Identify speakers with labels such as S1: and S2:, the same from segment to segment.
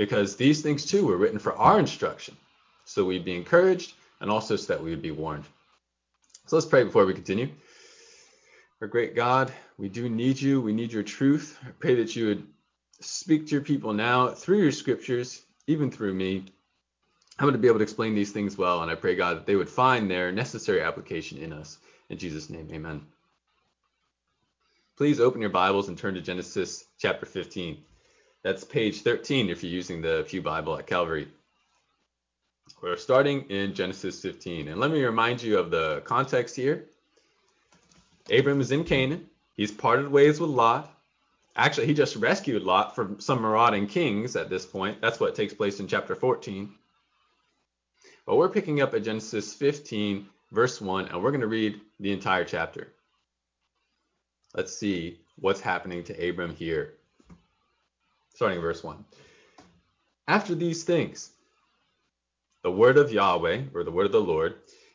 S1: because these things too were written for our instruction, so we'd be encouraged and also so that we would be warned. So let's pray before we continue. Our great God, we do need you. We need your truth. I pray that you would speak to your people now through your scriptures, even through me. I'm going to be able to explain these things well, and I pray, God, that they would find their necessary application in us. In Jesus' name, amen. Please open your Bibles and turn to Genesis chapter 15. That's page 13 if you're using the Pew Bible at Calvary. We're starting in Genesis 15. And let me remind you of the context here. Abram is in Canaan. He's parted ways with Lot. Actually, he just rescued Lot from some marauding kings at this point. That's what takes place in chapter 14. But we're picking up at Genesis 15, verse 1, and we're going to read the entire chapter. Let's see what's happening to Abram here. Starting verse 1. After these things, the word of Yahweh, or the word of the Lord,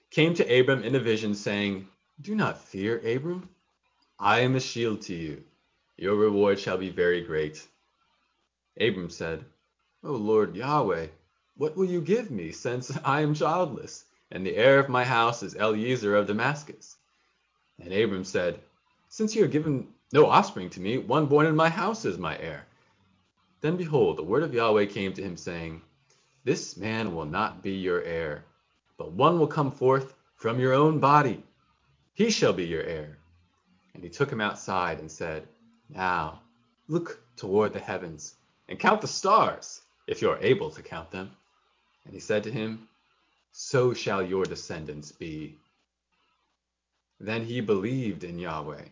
S1: came to Abram in a vision, saying, Do not fear, Abram. I am a shield to you. Your reward shall be very great. Abram said, O Lord Yahweh, what will you give me, since I am childless, and the heir of my house is Eliezer of Damascus? And Abram said, Since you have given no offspring to me, one born in my house is my heir. Then behold, the word of Yahweh came to him, saying, This man will not be your heir, but one will come forth from your own body. He shall be your heir. And he took him outside and said, Now look toward the heavens and count the stars, if you are able to count them. And he said to him, So shall your descendants be. Then he believed in Yahweh,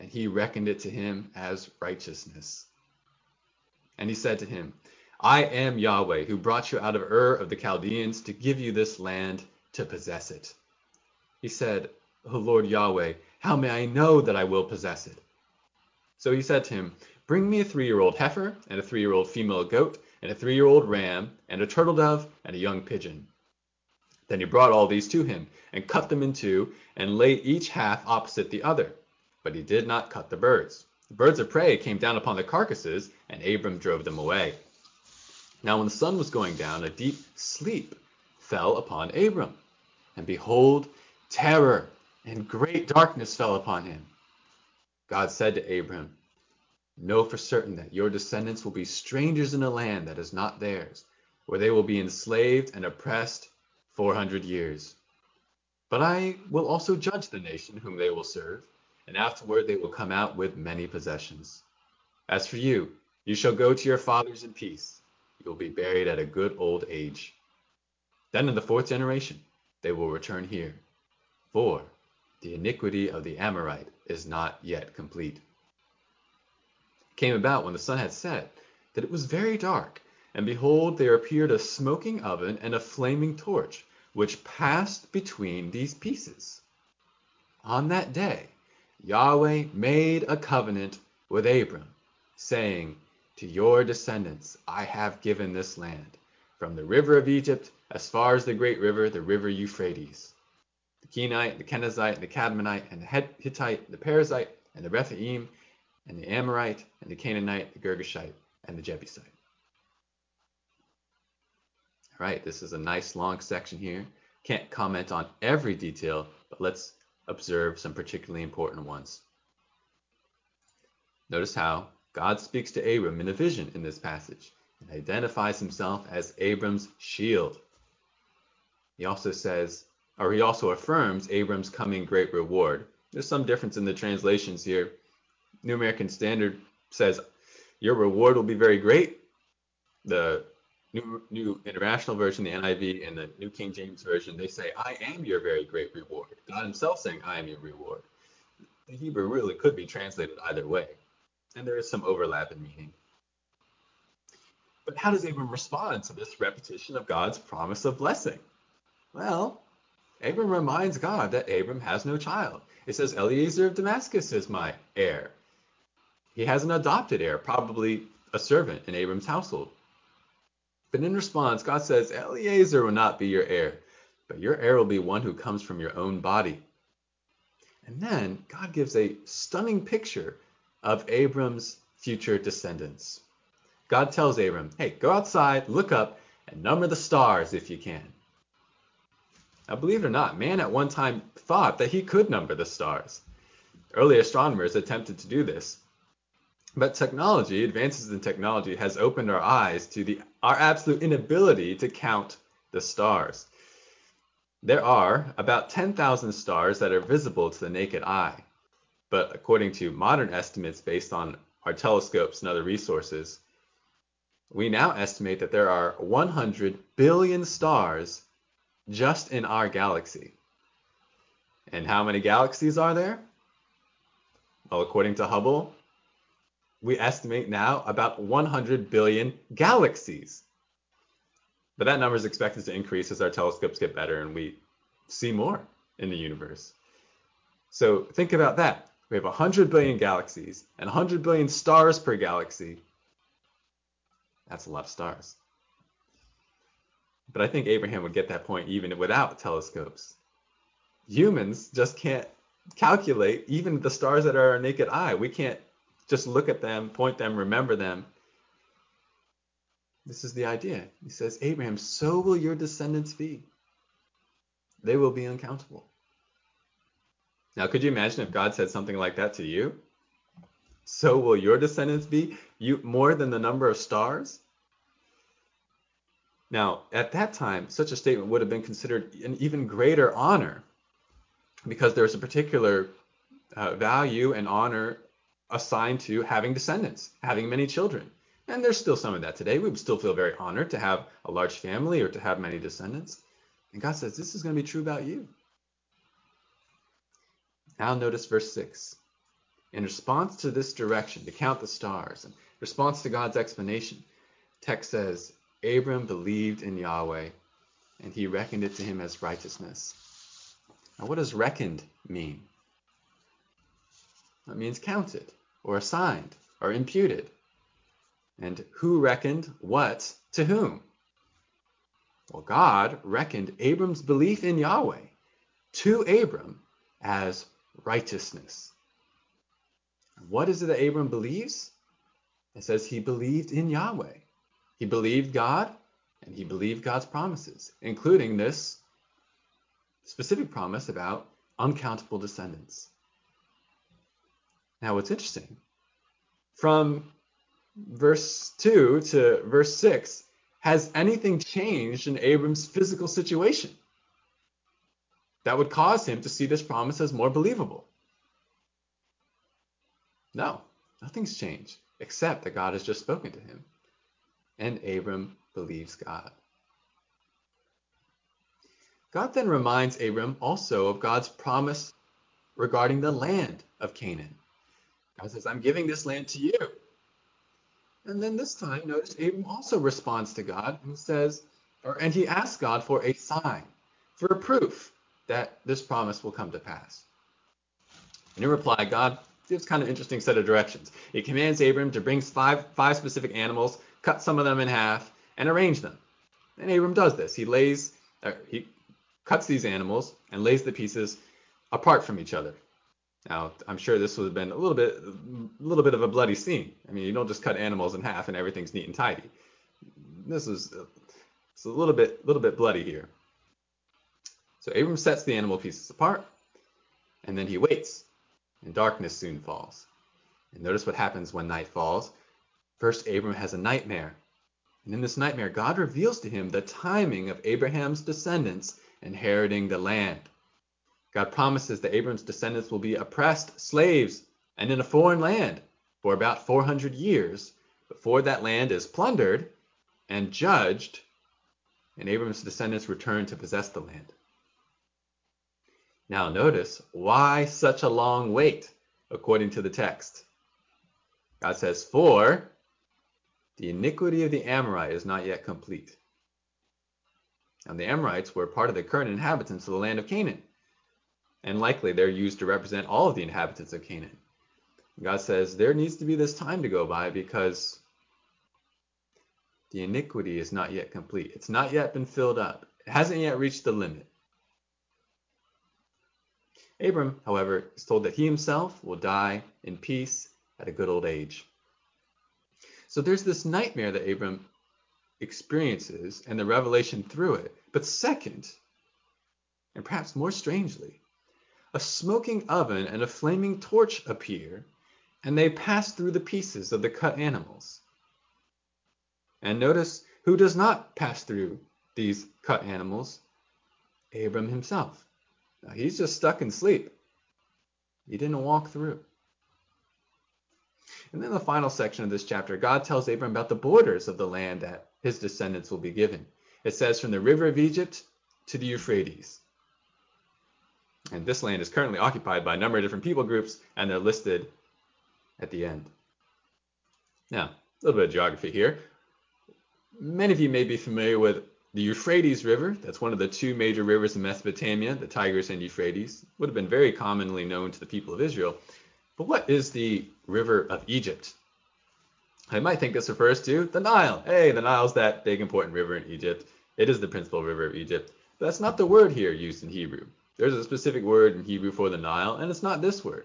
S1: and he reckoned it to him as righteousness. And he said to him, I am Yahweh, who brought you out of Ur of the Chaldeans to give you this land to possess it. He said, O Lord Yahweh, how may I know that I will possess it? So he said to him, Bring me a three year old heifer, and a three year old female goat, and a three year old ram, and a turtle dove, and a young pigeon. Then he brought all these to him, and cut them in two, and laid each half opposite the other. But he did not cut the birds. The birds of prey came down upon the carcasses, and Abram drove them away. Now when the sun was going down, a deep sleep fell upon Abram. And behold, terror and great darkness fell upon him. God said to Abram, Know for certain that your descendants will be strangers in a land that is not theirs, where they will be enslaved and oppressed four hundred years. But I will also judge the nation whom they will serve, and afterward they will come out with many possessions. As for you, you shall go to your fathers in peace. You will be buried at a good old age. Then in the fourth generation they will return here, for the iniquity of the Amorite is not yet complete. It came about when the sun had set that it was very dark, and behold, there appeared a smoking oven and a flaming torch, which passed between these pieces. On that day, Yahweh made a covenant with Abram, saying, To your descendants I have given this land, from the river of Egypt as far as the great river, the river Euphrates. The Kenite, the Kenizzite, the Cadmonite, and the Hittite, the Perizzite, and the Rephaim, and the Amorite, and the Canaanite, the Girgashite, and the Jebusite. All right, this is a nice long section here. Can't comment on every detail, but let's observe some particularly important ones. Notice how God speaks to Abram in a vision in this passage and identifies himself as Abram's shield. He also says, or he also affirms Abram's coming great reward. There's some difference in the translations here. New American Standard says, Your reward will be very great. The New, New International Version, the NIV, and the New King James Version, they say, I am your very great reward. God Himself saying, I am your reward. The Hebrew really could be translated either way, and there is some overlap in meaning. But how does Abram respond to this repetition of God's promise of blessing? Well, Abram reminds God that Abram has no child. It says, Eliezer of Damascus is my heir. He has an adopted heir, probably a servant in Abram's household. But in response, God says, Eliezer will not be your heir, but your heir will be one who comes from your own body. And then God gives a stunning picture of Abram's future descendants. God tells Abram, hey, go outside, look up, and number the stars if you can. Now, believe it or not, man at one time thought that he could number the stars. Early astronomers attempted to do this. But technology, advances in technology, has opened our eyes to the, our absolute inability to count the stars. There are about 10,000 stars that are visible to the naked eye. But according to modern estimates based on our telescopes and other resources, we now estimate that there are 100 billion stars just in our galaxy. And how many galaxies are there? Well, according to Hubble, we estimate now about 100 billion galaxies. But that number is expected to increase as our telescopes get better and we see more in the universe. So think about that. We have 100 billion galaxies and 100 billion stars per galaxy. That's a lot of stars. But I think Abraham would get that point even without telescopes. Humans just can't calculate even the stars that are our naked eye. We can't just look at them, point them, remember them. This is the idea. He says, Abraham, so will your descendants be. They will be uncountable. Now, could you imagine if God said something like that to you? So will your descendants be you more than the number of stars? Now, at that time, such a statement would have been considered an even greater honor because there's a particular uh, value and honor assigned to having descendants, having many children. And there's still some of that today. We would still feel very honored to have a large family or to have many descendants. And God says, this is going to be true about you. Now notice verse 6. In response to this direction, to count the stars, in response to God's explanation, text says, Abram believed in Yahweh, and he reckoned it to him as righteousness. Now, what does reckoned mean? That means counted, or assigned, or imputed. And who reckoned what to whom? Well, God reckoned Abram's belief in Yahweh to Abram as righteousness. What is it that Abram believes? It says he believed in Yahweh. He believed God and he believed God's promises, including this specific promise about uncountable descendants. Now, what's interesting, from verse 2 to verse 6, has anything changed in Abram's physical situation? that would cause him to see this promise as more believable? No, nothing's changed except that God has just spoken to him. And Abram believes God. God then reminds Abram also of God's promise regarding the land of Canaan. God says, I'm giving this land to you. And then this time, notice Abram also responds to God and says, or, and he asks God for a sign, for a proof that this promise will come to pass. And in reply, God gives kind of interesting set of directions. He commands Abram to bring five, five specific animals, cut some of them in half, and arrange them. And Abram does this. He lays, uh, he cuts these animals and lays the pieces apart from each other. Now, I'm sure this would have been a little bit, a little bit of a bloody scene. I mean, you don't just cut animals in half and everything's neat and tidy. This is, it's a little bit, little bit bloody here. So Abram sets the animal pieces apart, and then he waits, and darkness soon falls. And notice what happens when night falls. First, Abram has a nightmare. And in this nightmare, God reveals to him the timing of Abraham's descendants inheriting the land. God promises that Abram's descendants will be oppressed slaves and in a foreign land for about 400 years before that land is plundered and judged, and Abram's descendants return to possess the land. Now notice, why such a long wait, according to the text? God says, for the iniquity of the Amorite is not yet complete. And the Amorites were part of the current inhabitants of the land of Canaan. And likely they're used to represent all of the inhabitants of Canaan. God says there needs to be this time to go by because the iniquity is not yet complete. It's not yet been filled up. It hasn't yet reached the limit. Abram, however, is told that he himself will die in peace at a good old age. So there's this nightmare that Abram experiences and the revelation through it. But second, and perhaps more strangely, a smoking oven and a flaming torch appear, and they pass through the pieces of the cut animals. And notice who does not pass through these cut animals? Abram himself. Now, he's just stuck in sleep. He didn't walk through. And then the final section of this chapter, God tells Abram about the borders of the land that his descendants will be given. It says from the river of Egypt to the Euphrates. And this land is currently occupied by a number of different people groups, and they're listed at the end. Now, a little bit of geography here. Many of you may be familiar with the Euphrates River. That's one of the two major rivers in Mesopotamia, the Tigris and Euphrates. Would have been very commonly known to the people of Israel. But what is the river of Egypt? I might think this refers to the Nile. Hey, the Nile's that big important river in Egypt. It is the principal river of Egypt. But that's not the word here used in Hebrew. There's a specific word in Hebrew for the Nile, and it's not this word.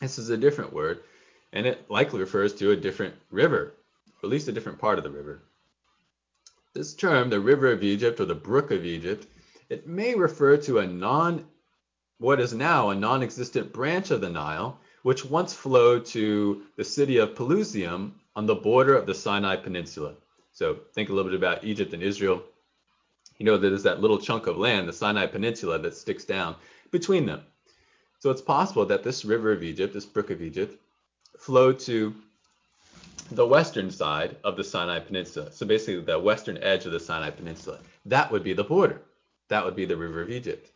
S1: This is a different word, and it likely refers to a different river, or at least a different part of the river. This term, the river of Egypt or the brook of Egypt, it may refer to a non, what is now a non-existent branch of the Nile, which once flowed to the city of Pelusium on the border of the Sinai Peninsula. So think a little bit about Egypt and Israel you know, there's that little chunk of land, the Sinai Peninsula, that sticks down between them. So it's possible that this river of Egypt, this brook of Egypt, flowed to the western side of the Sinai Peninsula. So basically, the western edge of the Sinai Peninsula. That would be the border. That would be the river of Egypt.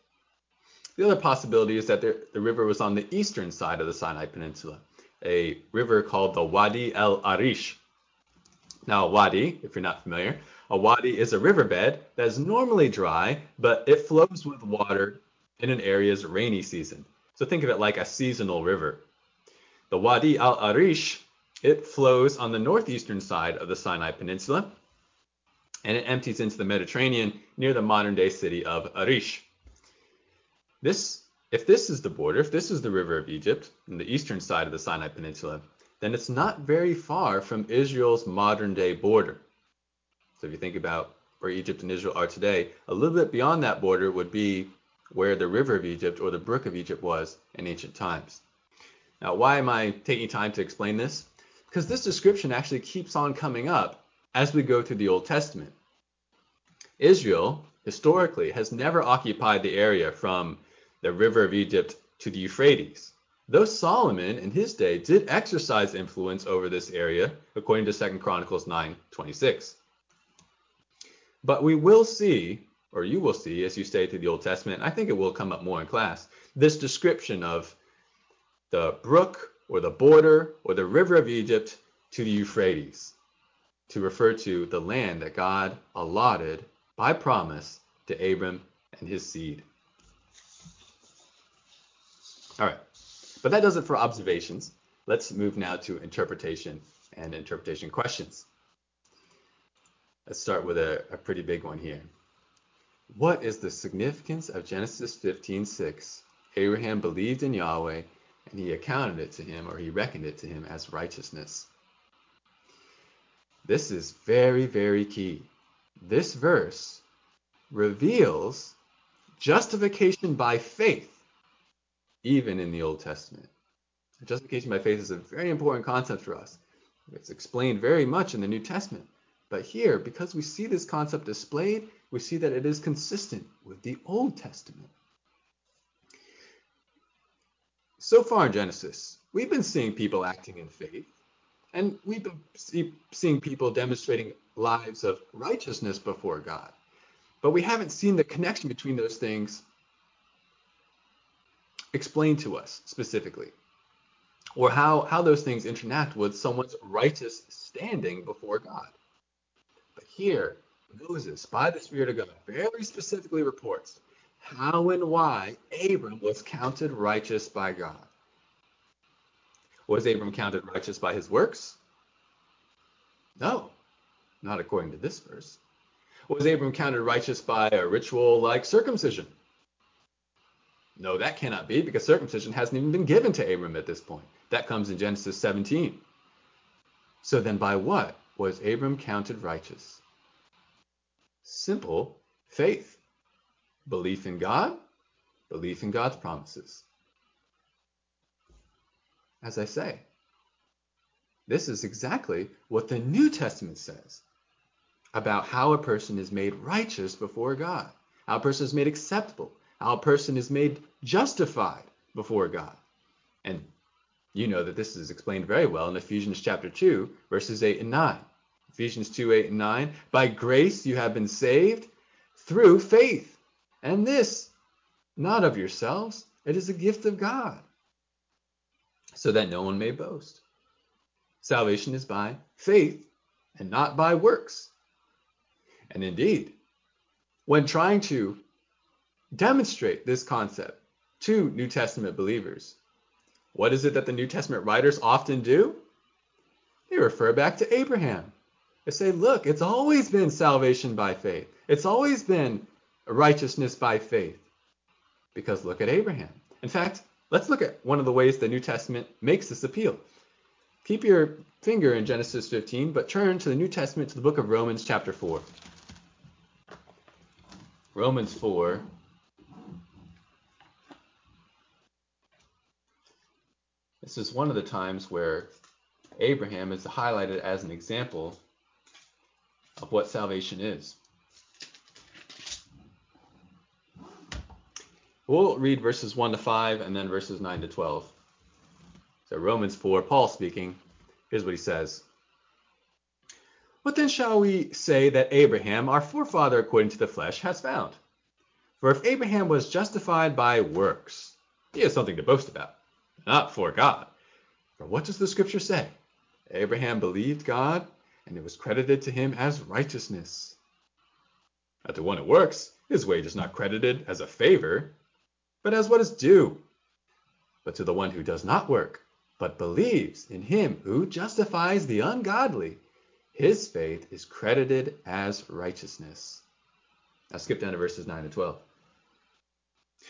S1: The other possibility is that the, the river was on the eastern side of the Sinai Peninsula, a river called the Wadi el Arish. Now, Wadi, if you're not familiar, a wadi is a riverbed that is normally dry, but it flows with water in an area's rainy season. So think of it like a seasonal river. The Wadi al Arish, it flows on the northeastern side of the Sinai Peninsula, and it empties into the Mediterranean near the modern day city of Arish. This, if this is the border, if this is the river of Egypt, on the eastern side of the Sinai Peninsula, then it's not very far from Israel's modern day border. So if you think about where Egypt and Israel are today, a little bit beyond that border would be where the river of Egypt or the brook of Egypt was in ancient times. Now, why am I taking time to explain this? Because this description actually keeps on coming up as we go through the Old Testament. Israel, historically, has never occupied the area from the river of Egypt to the Euphrates. Though Solomon in his day did exercise influence over this area, according to 2 Chronicles 9:26. But we will see, or you will see as you stay through the Old Testament, I think it will come up more in class, this description of the brook or the border or the river of Egypt to the Euphrates to refer to the land that God allotted by promise to Abram and his seed. All right, but that does it for observations. Let's move now to interpretation and interpretation questions. Let's start with a, a pretty big one here. What is the significance of Genesis 15:6? Abraham believed in Yahweh and he accounted it to him or he reckoned it to him as righteousness. This is very, very key. This verse reveals justification by faith, even in the Old Testament. Justification by faith is a very important concept for us. It's explained very much in the New Testament. But here, because we see this concept displayed, we see that it is consistent with the Old Testament. So far in Genesis, we've been seeing people acting in faith, and we've been see, seeing people demonstrating lives of righteousness before God. But we haven't seen the connection between those things explained to us specifically, or how, how those things interact with someone's righteous standing before God. Here, Moses, by the Spirit of God, very specifically reports how and why Abram was counted righteous by God. Was Abram counted righteous by his works? No, not according to this verse. Was Abram counted righteous by a ritual like circumcision? No, that cannot be because circumcision hasn't even been given to Abram at this point. That comes in Genesis 17. So then by what was Abram counted righteous? Simple faith. Belief in God, belief in God's promises. As I say, this is exactly what the New Testament says about how a person is made righteous before God, how a person is made acceptable, how a person is made justified before God. And you know that this is explained very well in Ephesians chapter 2, verses 8 and 9. Ephesians 2, 8 and 9. By grace you have been saved through faith. And this, not of yourselves, it is a gift of God, so that no one may boast. Salvation is by faith and not by works. And indeed, when trying to demonstrate this concept to New Testament believers, what is it that the New Testament writers often do? They refer back to Abraham. Say, look, it's always been salvation by faith. It's always been righteousness by faith. Because look at Abraham. In fact, let's look at one of the ways the New Testament makes this appeal. Keep your finger in Genesis 15, but turn to the New Testament to the book of Romans, chapter 4. Romans 4. This is one of the times where Abraham is highlighted as an example of what salvation is. We'll read verses 1 to 5 and then verses 9 to 12. So, Romans 4, Paul speaking, here's what he says What then shall we say that Abraham, our forefather according to the flesh, has found? For if Abraham was justified by works, he has something to boast about, not for God. For what does the scripture say? Abraham believed God, and it was credited to him as righteousness. Now, the one who works, his wage is not credited as a favor, but as what is due. But to the one who does not work, but believes in him who justifies the ungodly, his faith is credited as righteousness. Now skip down to verses 9 to 12.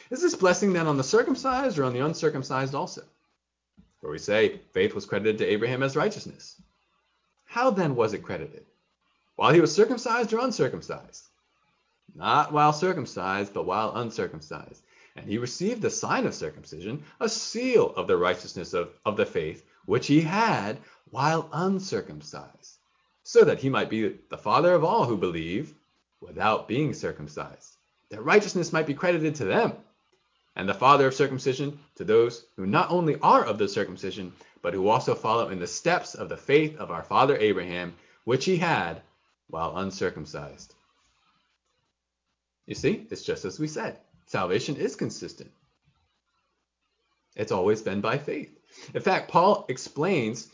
S1: Is this blessing then on the circumcised or on the uncircumcised also? For we say faith was credited to Abraham as righteousness. How then was it credited? While he was circumcised or uncircumcised? Not while circumcised, but while uncircumcised. And he received the sign of circumcision, a seal of the righteousness of, of the faith which he had while uncircumcised, so that he might be the father of all who believe without being circumcised, that righteousness might be credited to them, and the father of circumcision to those who not only are of the circumcision, but who also follow in the steps of the faith of our father Abraham, which he had while uncircumcised. You see, it's just as we said. Salvation is consistent. It's always been by faith. In fact, Paul explains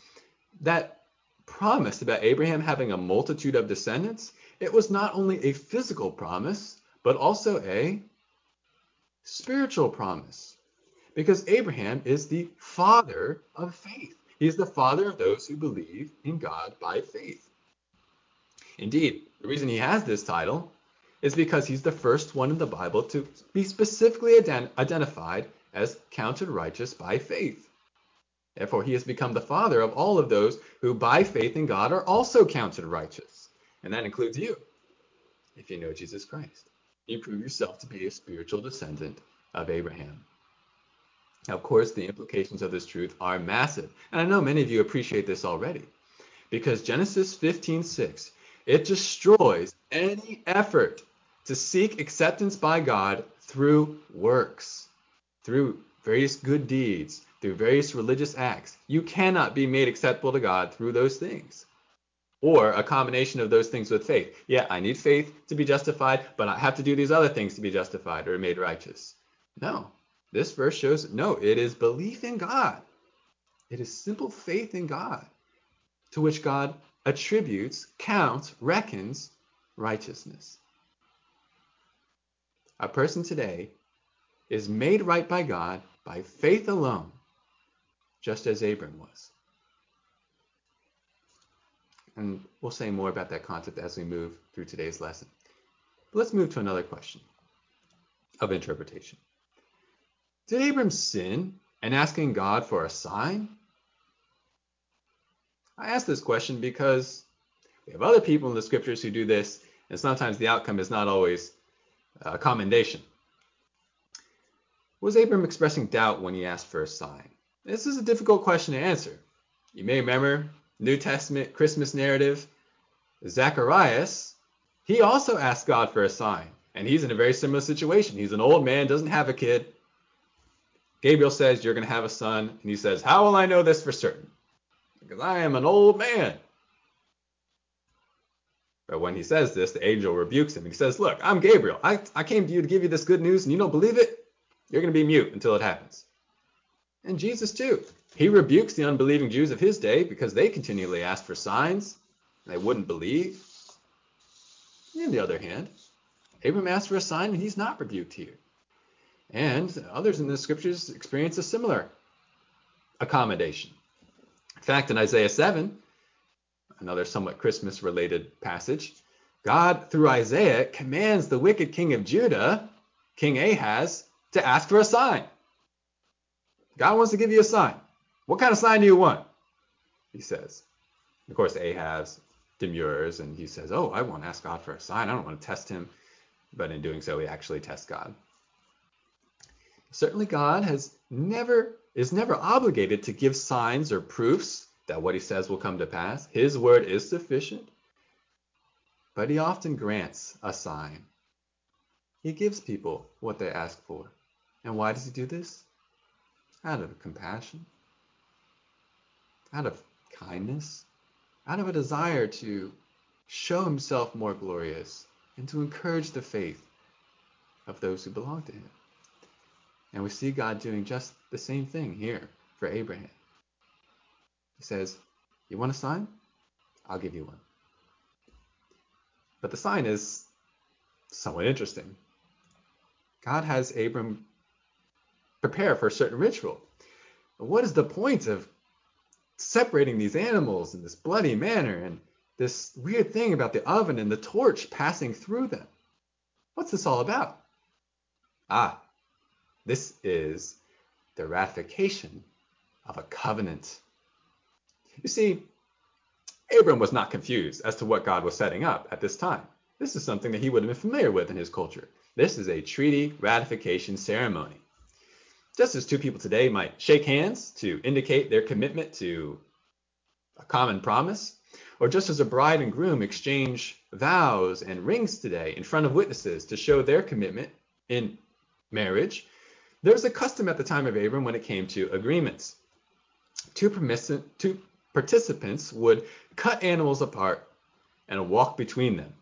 S1: that promise about Abraham having a multitude of descendants, it was not only a physical promise, but also a spiritual promise. Because Abraham is the father of faith. He is the father of those who believe in God by faith. Indeed, the reason he has this title is because he's the first one in the Bible to be specifically ident- identified as counted righteous by faith. Therefore, he has become the father of all of those who, by faith in God, are also counted righteous. And that includes you, if you know Jesus Christ. You prove yourself to be a spiritual descendant of Abraham. Of course, the implications of this truth are massive. And I know many of you appreciate this already. Because Genesis 15:6, it destroys any effort to seek acceptance by God through works, through various good deeds, through various religious acts. You cannot be made acceptable to God through those things. Or a combination of those things with faith. Yeah, I need faith to be justified, but I have to do these other things to be justified or made righteous. No, this verse shows no, it is belief in God. It is simple faith in God to which God attributes, counts, reckons righteousness. A person today is made right by God by faith alone, just as Abram was. And we'll say more about that concept as we move through today's lesson. But let's move to another question of interpretation. Did Abram sin and asking God for a sign? I ask this question because we have other people in the scriptures who do this, and sometimes the outcome is not always a commendation. Was Abram expressing doubt when he asked for a sign? This is a difficult question to answer. You may remember New Testament Christmas narrative, Zacharias, he also asked God for a sign, and he's in a very similar situation. He's an old man, doesn't have a kid. Gabriel says, You're going to have a son. And he says, How will I know this for certain? Because I am an old man. But when he says this, the angel rebukes him. and He says, Look, I'm Gabriel. I, I came to you to give you this good news, and you don't believe it? You're going to be mute until it happens. And Jesus, too. He rebukes the unbelieving Jews of his day because they continually asked for signs, and they wouldn't believe. On the other hand, Abram asked for a sign, and he's not rebuked here. And others in the scriptures experience a similar accommodation. In fact, in Isaiah 7, another somewhat Christmas related passage, God, through Isaiah, commands the wicked king of Judah, King Ahaz, to ask for a sign. God wants to give you a sign. What kind of sign do you want? He says. Of course, Ahaz demurs and he says, Oh, I won't ask God for a sign. I don't want to test him. But in doing so, he actually tests God. Certainly, God has never is never obligated to give signs or proofs that what he says will come to pass. His word is sufficient. But he often grants a sign. He gives people what they ask for. And why does he do this? Out of compassion, out of kindness, out of a desire to show himself more glorious and to encourage the faith of those who belong to him. And we see God doing just the same thing here for Abraham. He says, You want a sign? I'll give you one. But the sign is somewhat interesting. God has Abram prepare for a certain ritual. What is the point of separating these animals in this bloody manner and this weird thing about the oven and the torch passing through them? What's this all about? Ah, this is the ratification of a covenant. You see, Abram was not confused as to what God was setting up at this time. This is something that he would have been familiar with in his culture. This is a treaty ratification ceremony. Just as two people today might shake hands to indicate their commitment to a common promise, or just as a bride and groom exchange vows and rings today in front of witnesses to show their commitment in marriage, there was a custom at the time of Abram when it came to agreements. Two, two participants would cut animals apart and walk between them.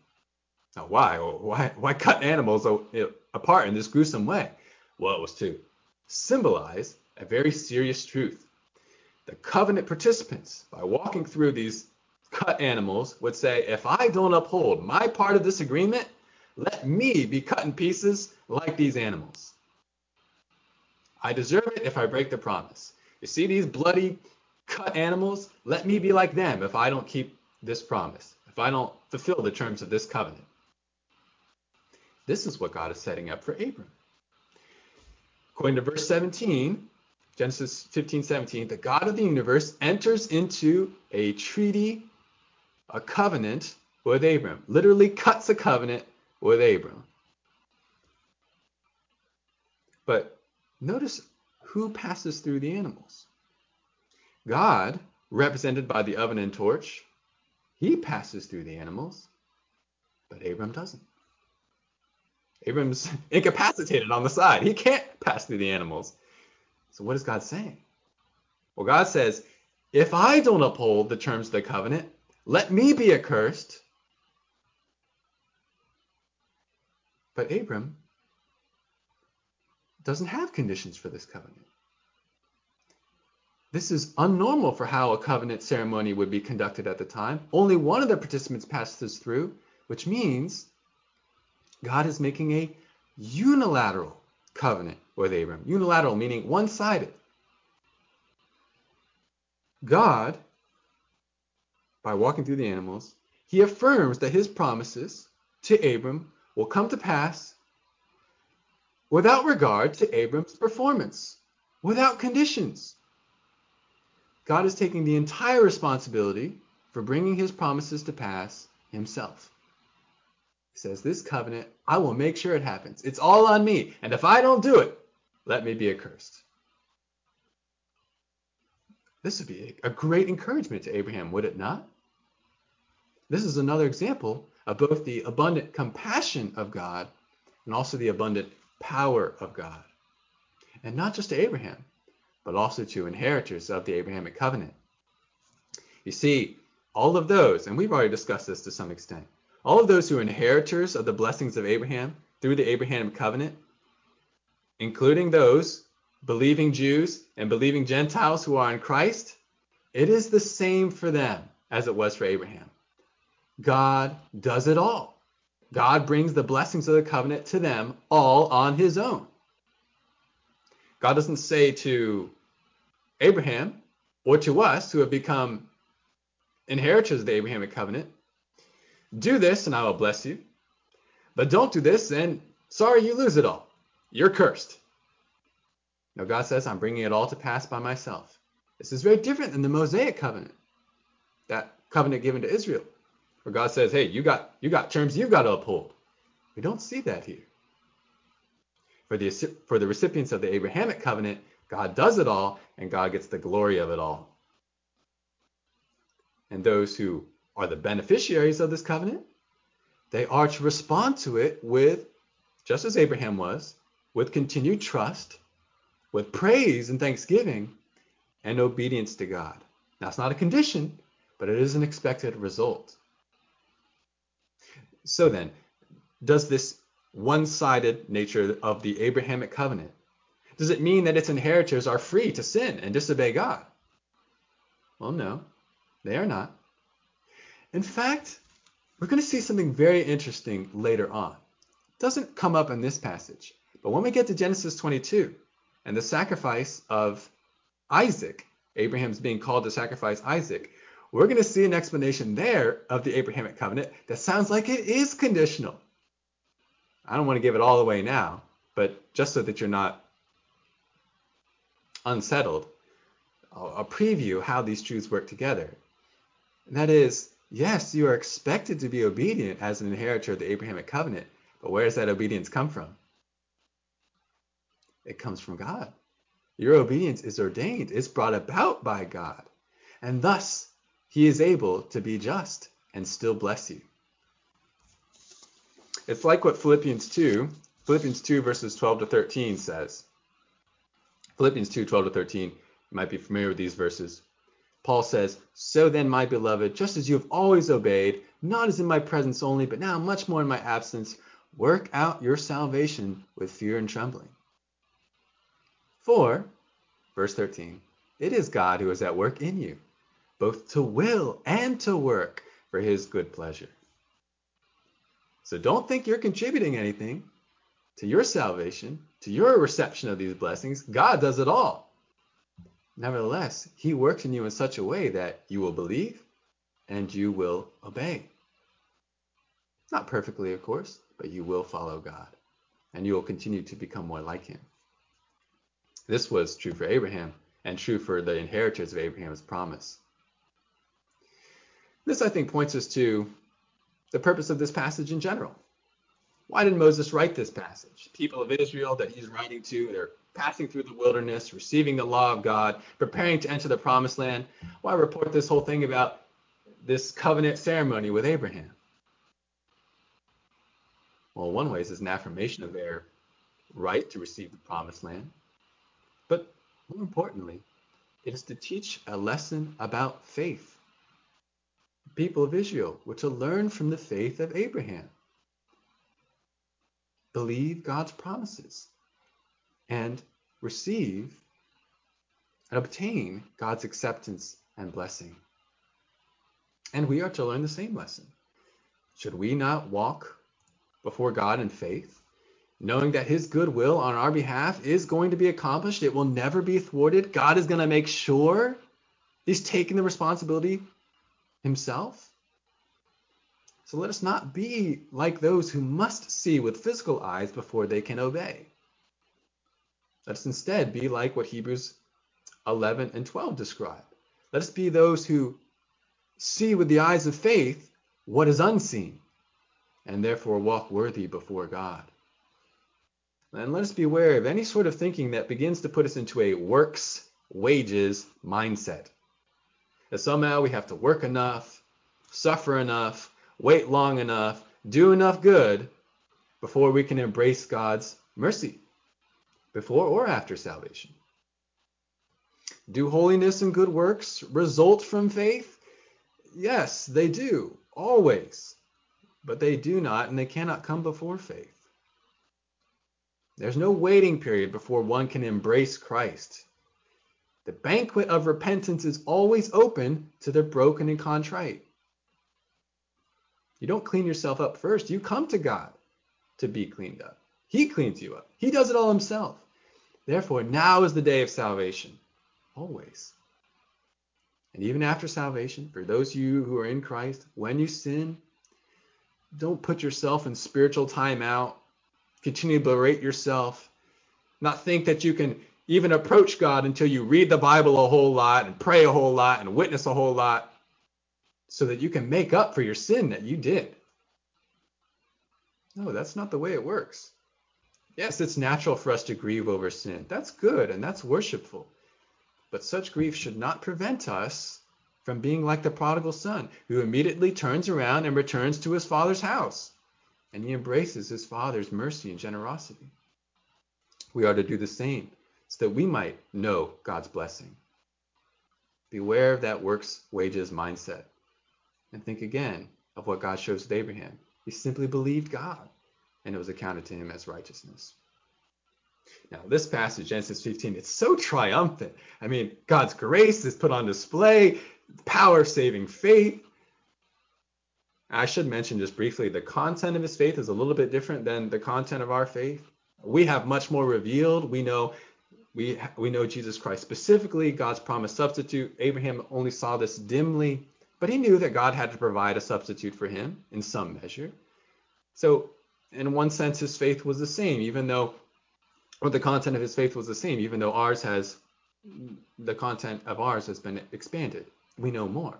S1: Now, why? Why, why cut animals apart in this gruesome way? Well, it was to symbolize a very serious truth. The covenant participants, by walking through these cut animals, would say, if I don't uphold my part of this agreement, let me be cut in pieces like these animals. I deserve it if I break the promise. You see these bloody cut animals? Let me be like them if I don't keep this promise, if I don't fulfill the terms of this covenant. This is what God is setting up for Abram. According to verse 17, Genesis 15, 17, the God of the universe enters into a treaty, a covenant with Abram. Literally cuts a covenant with Abram. But notice who passes through the animals. God, represented by the oven and torch, he passes through the animals, but Abram doesn't. Abram's incapacitated on the side. He can't pass through the animals. So what is God saying? Well, God says, if I don't uphold the terms of the covenant, let me be accursed. But Abram doesn't have conditions for this covenant. This is unnormal for how a covenant ceremony would be conducted at the time. Only one of the participants passes through, which means God is making a unilateral covenant with Abram. Unilateral meaning one sided. God, by walking through the animals, he affirms that his promises to Abram will come to pass without regard to Abram's performance, without conditions. God is taking the entire responsibility for bringing his promises to pass himself. He says, This covenant, I will make sure it happens. It's all on me. And if I don't do it, let me be accursed. This would be a great encouragement to Abraham, would it not? This is another example of both the abundant compassion of God and also the abundant power of God. And not just to Abraham, but also to inheritors of the Abrahamic covenant. You see, all of those, and we've already discussed this to some extent, all of those who are inheritors of the blessings of Abraham through the Abrahamic covenant, including those believing Jews and believing Gentiles who are in Christ, it is the same for them as it was for Abraham. God does it all. God brings the blessings of the covenant to them all on his own. God doesn't say to Abraham or to us who have become inheritors of the Abrahamic covenant, do this and I will bless you. But don't do this and sorry, you lose it all. You're cursed. No, God says, I'm bringing it all to pass by myself. This is very different than the Mosaic covenant, that covenant given to Israel, where God says, hey, you got, you got terms you've got to uphold. We don't see that here. For the, for the recipients of the Abrahamic covenant, God does it all, and God gets the glory of it all. And those who are the beneficiaries of this covenant, they are to respond to it with, just as Abraham was, with continued trust, with praise and thanksgiving, and obedience to God. Now, it's not a condition, but it is an expected result. So then, does this one-sided nature of the Abrahamic covenant, does it mean that its inheritors are free to sin and disobey God? Well, no, they are not. In fact, we're going to see something very interesting later on. It doesn't come up in this passage, but when we get to Genesis 22 and the sacrifice of Isaac, Abraham's being called to sacrifice Isaac, we're going to see an explanation there of the Abrahamic covenant that sounds like it is conditional. I don't want to give it all away now, but just so that you're not unsettled, I'll preview how these truths work together. And that is, yes, you are expected to be obedient as an inheritor of the Abrahamic covenant, but where does that obedience come from? It comes from God. Your obedience is ordained, it's brought about by God. And thus, he is able to be just and still bless you. It's like what Philippians 2, Philippians 2 verses 12 to 13 says. Philippians 2, 12 to 13, you might be familiar with these verses. Paul says, So then, my beloved, just as you have always obeyed, not as in my presence only, but now much more in my absence, work out your salvation with fear and trembling. For, verse 13, it is God who is at work in you, both to will and to work for his good pleasure. So don't think you're contributing anything to your salvation, to your reception of these blessings. God does it all. Nevertheless, he works in you in such a way that you will believe and you will obey. Not perfectly, of course, but you will follow God and you will continue to become more like him. This was true for Abraham and true for the inheritors of Abraham's promise. This, I think, points us to the purpose of this passage in general. Why did Moses write this passage? People of Israel that he's writing to, they're passing through the wilderness, receiving the law of God, preparing to enter the promised land. Why report this whole thing about this covenant ceremony with Abraham? Well, one way is an affirmation of their right to receive the promised land. But more importantly, it is to teach a lesson about faith people of Israel were to learn from the faith of Abraham. Believe God's promises and receive and obtain God's acceptance and blessing. And we are to learn the same lesson. Should we not walk before God in faith, knowing that His goodwill on our behalf is going to be accomplished? It will never be thwarted. God is going to make sure He's taking the responsibility himself. So let us not be like those who must see with physical eyes before they can obey. Let us instead be like what Hebrews 11 and 12 describe Let us be those who see with the eyes of faith what is unseen, and therefore walk worthy before God. And let us beware of any sort of thinking that begins to put us into a works wages mindset. That somehow we have to work enough, suffer enough, wait long enough, do enough good before we can embrace God's mercy, before or after salvation. Do holiness and good works result from faith? Yes, they do, always. But they do not and they cannot come before faith. There's no waiting period before one can embrace Christ. The banquet of repentance is always open to the broken and contrite. You don't clean yourself up first. You come to God to be cleaned up. He cleans you up. He does it all himself. Therefore, now is the day of salvation. Always. And even after salvation, for those of you who are in Christ, when you sin, don't put yourself in spiritual timeout. Continue to berate yourself. Not think that you can even approach God until you read the Bible a whole lot and pray a whole lot and witness a whole lot so that you can make up for your sin that you did. No, that's not the way it works. Yes, it's natural for us to grieve over sin. That's good and that's worshipful. But such grief should not prevent us from being like the prodigal son, who immediately turns around and returns to his father's house. And he embraces his father's mercy and generosity. We are to do the same so that we might know God's blessing. Beware of that works wages mindset. And think again of what God shows with Abraham. He simply believed God, and it was accounted to him as righteousness. Now, this passage, Genesis 15, it's so triumphant. I mean, God's grace is put on display, power saving faith. I should mention just briefly the content of his faith is a little bit different than the content of our faith. We have much more revealed. We know we we know Jesus Christ specifically, God's promised substitute. Abraham only saw this dimly, but he knew that God had to provide a substitute for him in some measure. So, in one sense, his faith was the same, even though or the content of his faith was the same, even though ours has the content of ours has been expanded. We know more.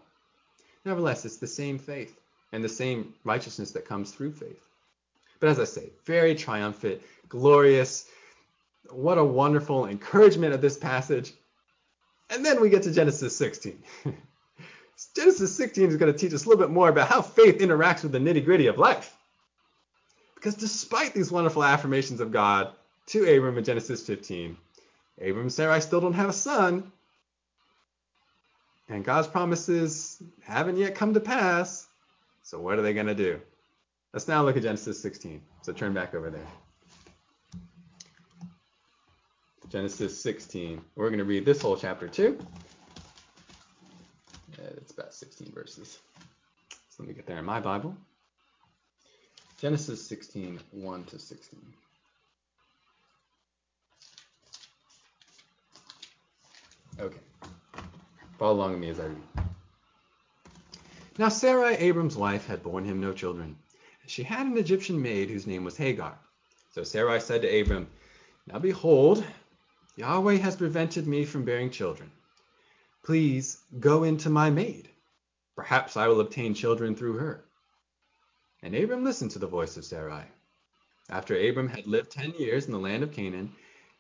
S1: Nevertheless, it's the same faith and the same righteousness that comes through faith. But as I say, very triumphant, glorious. What a wonderful encouragement of this passage. And then we get to Genesis 16. Genesis 16 is going to teach us a little bit more about how faith interacts with the nitty gritty of life. Because despite these wonderful affirmations of God, to Abram in Genesis 15. Abram and Sarai still don't have a son. And God's promises haven't yet come to pass. So what are they going to do? Let's now look at Genesis 16. So turn back over there. Genesis 16. We're going to read this whole chapter too. It's about 16 verses. So let me get there in my Bible. Genesis 16, 1 to 16. Okay. Follow along with me as I read. Now Sarai, Abram's wife, had borne him no children. She had an Egyptian maid whose name was Hagar. So Sarai said to Abram, Now behold, Yahweh has prevented me from bearing children. Please go into my maid. Perhaps I will obtain children through her. And Abram listened to the voice of Sarai. After Abram had lived ten years in the land of Canaan,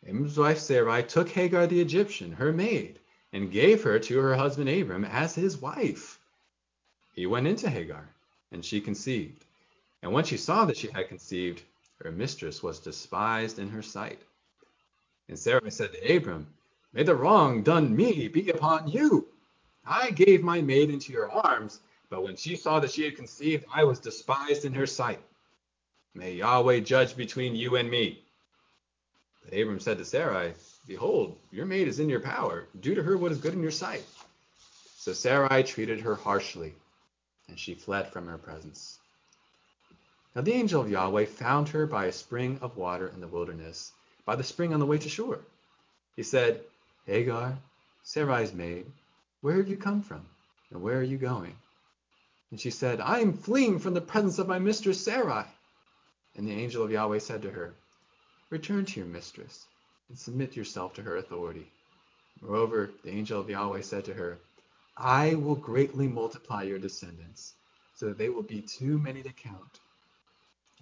S1: Abram's wife Sarai took Hagar the Egyptian, her maid, and gave her to her husband Abram as his wife. He went into Hagar, and she conceived. And when she saw that she had conceived, her mistress was despised in her sight. And Sarai said to Abram, May the wrong done me be upon you. I gave my maid into your arms, but when she saw that she had conceived, I was despised in her sight. May Yahweh judge between you and me. But Abram said to Sarai, Behold, your maid is in your power. Do to her what is good in your sight. So Sarai treated her harshly, and she fled from her presence. Now the angel of Yahweh found her by a spring of water in the wilderness, by the spring on the way to Shur. He said, Hagar, Sarai's maid, where have you come from, and where are you going? And she said, I am fleeing from the presence of my mistress Sarai. And the angel of Yahweh said to her, Return to your mistress, and submit yourself to her authority. Moreover, the angel of Yahweh said to her,
S2: I will greatly multiply your descendants, so that they will be too many to count.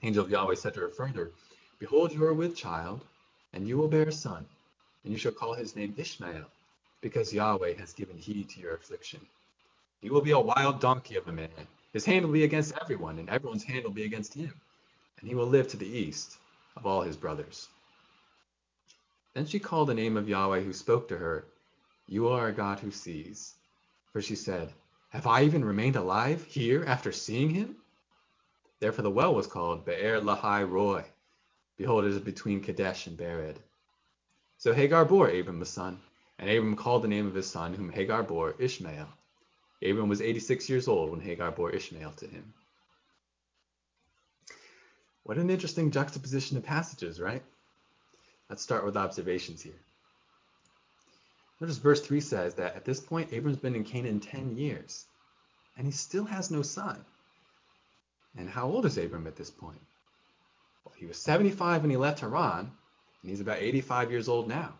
S2: Angel of Yahweh said to her further, Behold, you are with child, and you will bear a son, and you shall call his name Ishmael, because Yahweh has given heed to your affliction. He will be a wild donkey of a man. His hand will be against everyone, and everyone's hand will be against him. And he will live to the east of all his brothers. Then she called the name of Yahweh who spoke to her, You are a God who sees. For she said, Have I even remained alive here after seeing him? Therefore the well was called Be'er Lahai Roi. Behold, it is between Kadesh and Bered. So Hagar bore Abram a son, and Abram called the name of his son, whom Hagar bore, Ishmael. Abram was 86 years old when Hagar bore Ishmael to him. What an interesting juxtaposition of passages, right? Let's start with observations here. Notice verse 3 says that at this point, Abram's been in Canaan 10 years, and he still has no son. And how old is Abram at this point? Well, he was 75 when he left Haran, and he's about 85 years old now.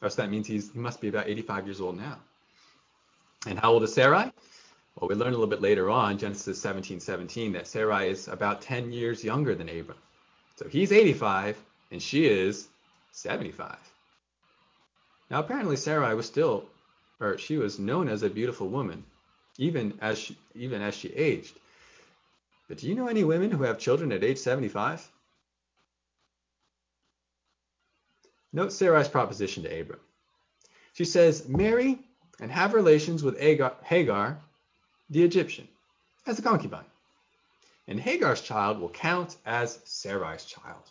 S2: So that means he's, he must be about 85 years old now. And how old is Sarai? Well, we learn a little bit later on, Genesis 17, 17, that Sarai is about 10 years younger than Abram. So he's 85, and she is 75. Now, apparently, Sarai was still, or she was known as a beautiful woman, even as she, even as she aged. But do you know any women who have children at age 75? Note Sarai's proposition to Abram. She says, marry and have relations with Hagar, the Egyptian, as a concubine. And Hagar's child will count as Sarai's child.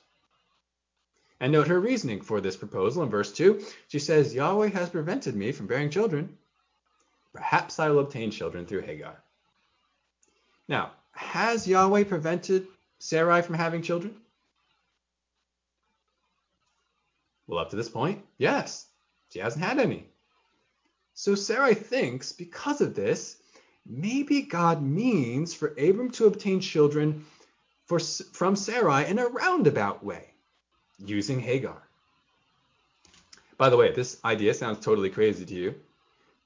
S2: And note her reasoning for this proposal in verse 2. She says, Yahweh has prevented me from bearing children. Perhaps I will obtain children through Hagar. Now, has Yahweh prevented Sarai from having children? Well, up to this point, yes. She hasn't had any. So Sarai thinks, because of this, maybe God means for Abram to obtain children for, from Sarai in a roundabout way using Hagar. By the way, this idea sounds totally crazy to you.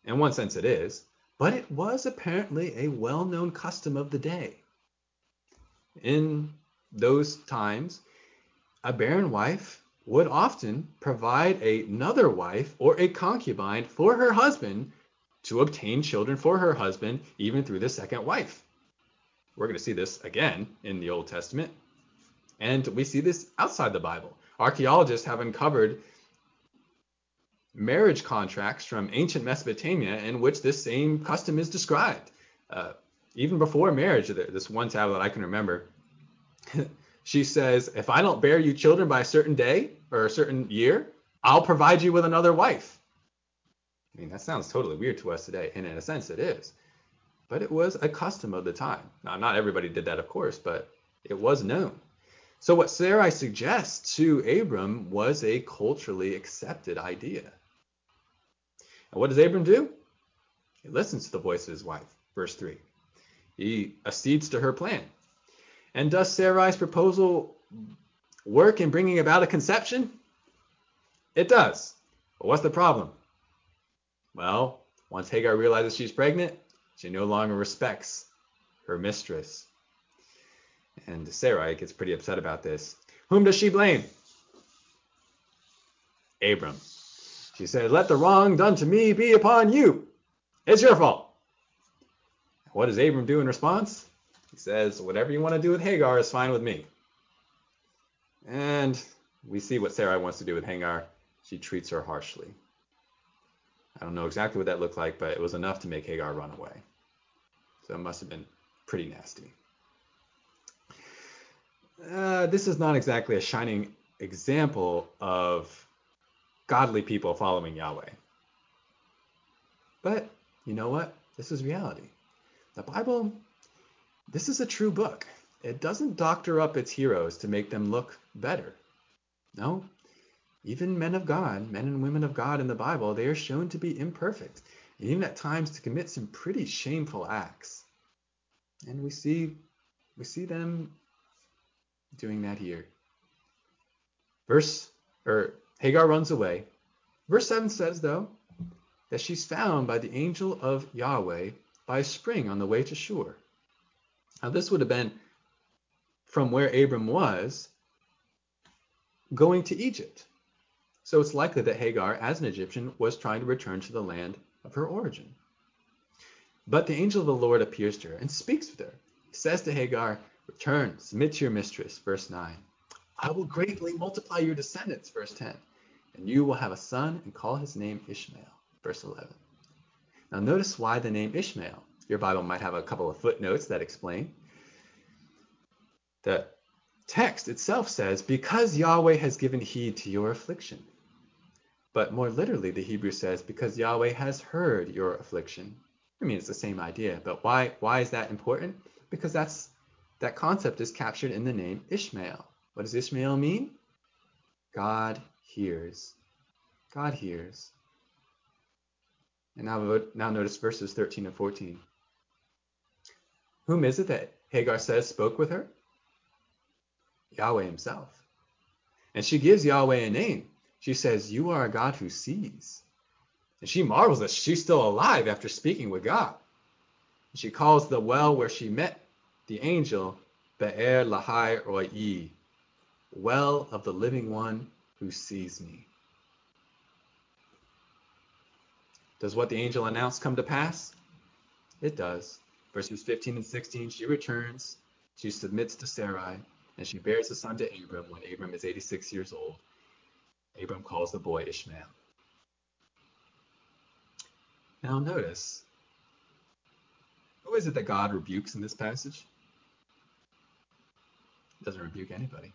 S2: In one sense, it is, but it was apparently a well known custom of the day. In those times, a barren wife would often provide another wife or a concubine for her husband to obtain children for her husband, even through the second wife. We're going to see this again in the Old Testament. And we see this outside the Bible archaeologists have uncovered marriage contracts from ancient Mesopotamia in which this same custom is described. Uh, even before marriage, this one tablet I can remember, she says, if I don't bear you children by a certain day or a certain year, I'll provide you with another wife. I mean, that sounds totally weird to us today, and in a sense it is. But it was a custom of the time. Now, not everybody did that, of course, but it was known. So what Sarai suggests to Abram was a culturally accepted idea. And what does Abram do? He listens to the voice of his wife. Verse 3. He accedes to her plan. And does Sarai's proposal work in bringing about a conception? It does. But what's the problem? Well, once Hagar realizes she's pregnant, she no longer respects her mistress. And Sarai gets pretty upset about this. Whom does she blame? Abram. She said, Let the wrong done to me be upon you. It's your fault. What does Abram do in response? He says, Whatever you want to do with Hagar is fine with me. And we see what Sarai wants to do with Hagar. She treats her harshly. I don't know exactly what that looked like, but it was enough to make Hagar run away. So it must have been pretty nasty uh, this is not exactly a shining example of godly people following Yahweh. But you know what? This is reality. The Bible, this is a true book. It doesn't doctor up its heroes to make them look better. No, even men of God, men and women of God in the Bible, they are shown to be imperfect, and even at times to commit some pretty shameful acts. And we see we see them doing that here. Verse or Hagar runs away. Verse 7 says though, that she's found by the angel of Yahweh by a spring on the way to Shur. Now, this would have been from where Abram was going to Egypt. So it's likely that Hagar, as an Egyptian, was trying to return to the land of her origin. But the angel of the Lord appears to her and speaks with her. He says to Hagar, Return, submit to your mistress, verse 9. I will greatly multiply your descendants, verse 10, and you will have a son and call his name Ishmael, verse 11. Now notice why the name Ishmael. Your Bible might have a couple of footnotes that explain. The text itself says, because Yahweh has given heed to your affliction. But more literally, the Hebrew says, because Yahweh has heard your affliction. I mean, it's the same idea, but why, why is that important? Because that's, that concept is captured in the name Ishmael. What does Ishmael mean? God hears. God hears. And now, now notice verses 13 and 14. Whom is it that Hagar says spoke with her? Yahweh himself. And she gives Yahweh a name. She says, You are a God who sees. And she marvels that she's still alive after speaking with God. She calls the well where she met the angel Be'er Lahai Roi, well of the living one who sees me. Does what the angel announced come to pass? It does. Verses 15 and 16, she returns, she submits to Sarai, and she bears a son to Abram when Abram is 86 years old. Abram calls the boy Ishmael. Now notice, who is it that God rebukes in this passage? He doesn't rebuke anybody.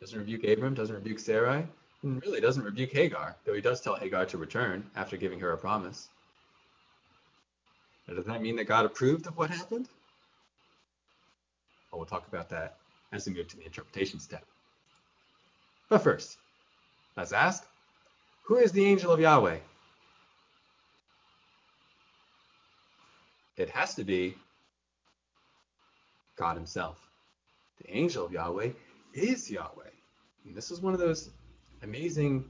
S2: Doesn't rebuke Abram, doesn't rebuke Sarai, and really doesn't rebuke Hagar, though he does tell Hagar to return after giving her a promise. Now, does that mean that God approved of what happened? Well, we'll talk about that as we move to the interpretation step. But first, let's ask, who is the angel of Yahweh? It has to be God himself. The angel of Yahweh is Yahweh. And this is one of those amazing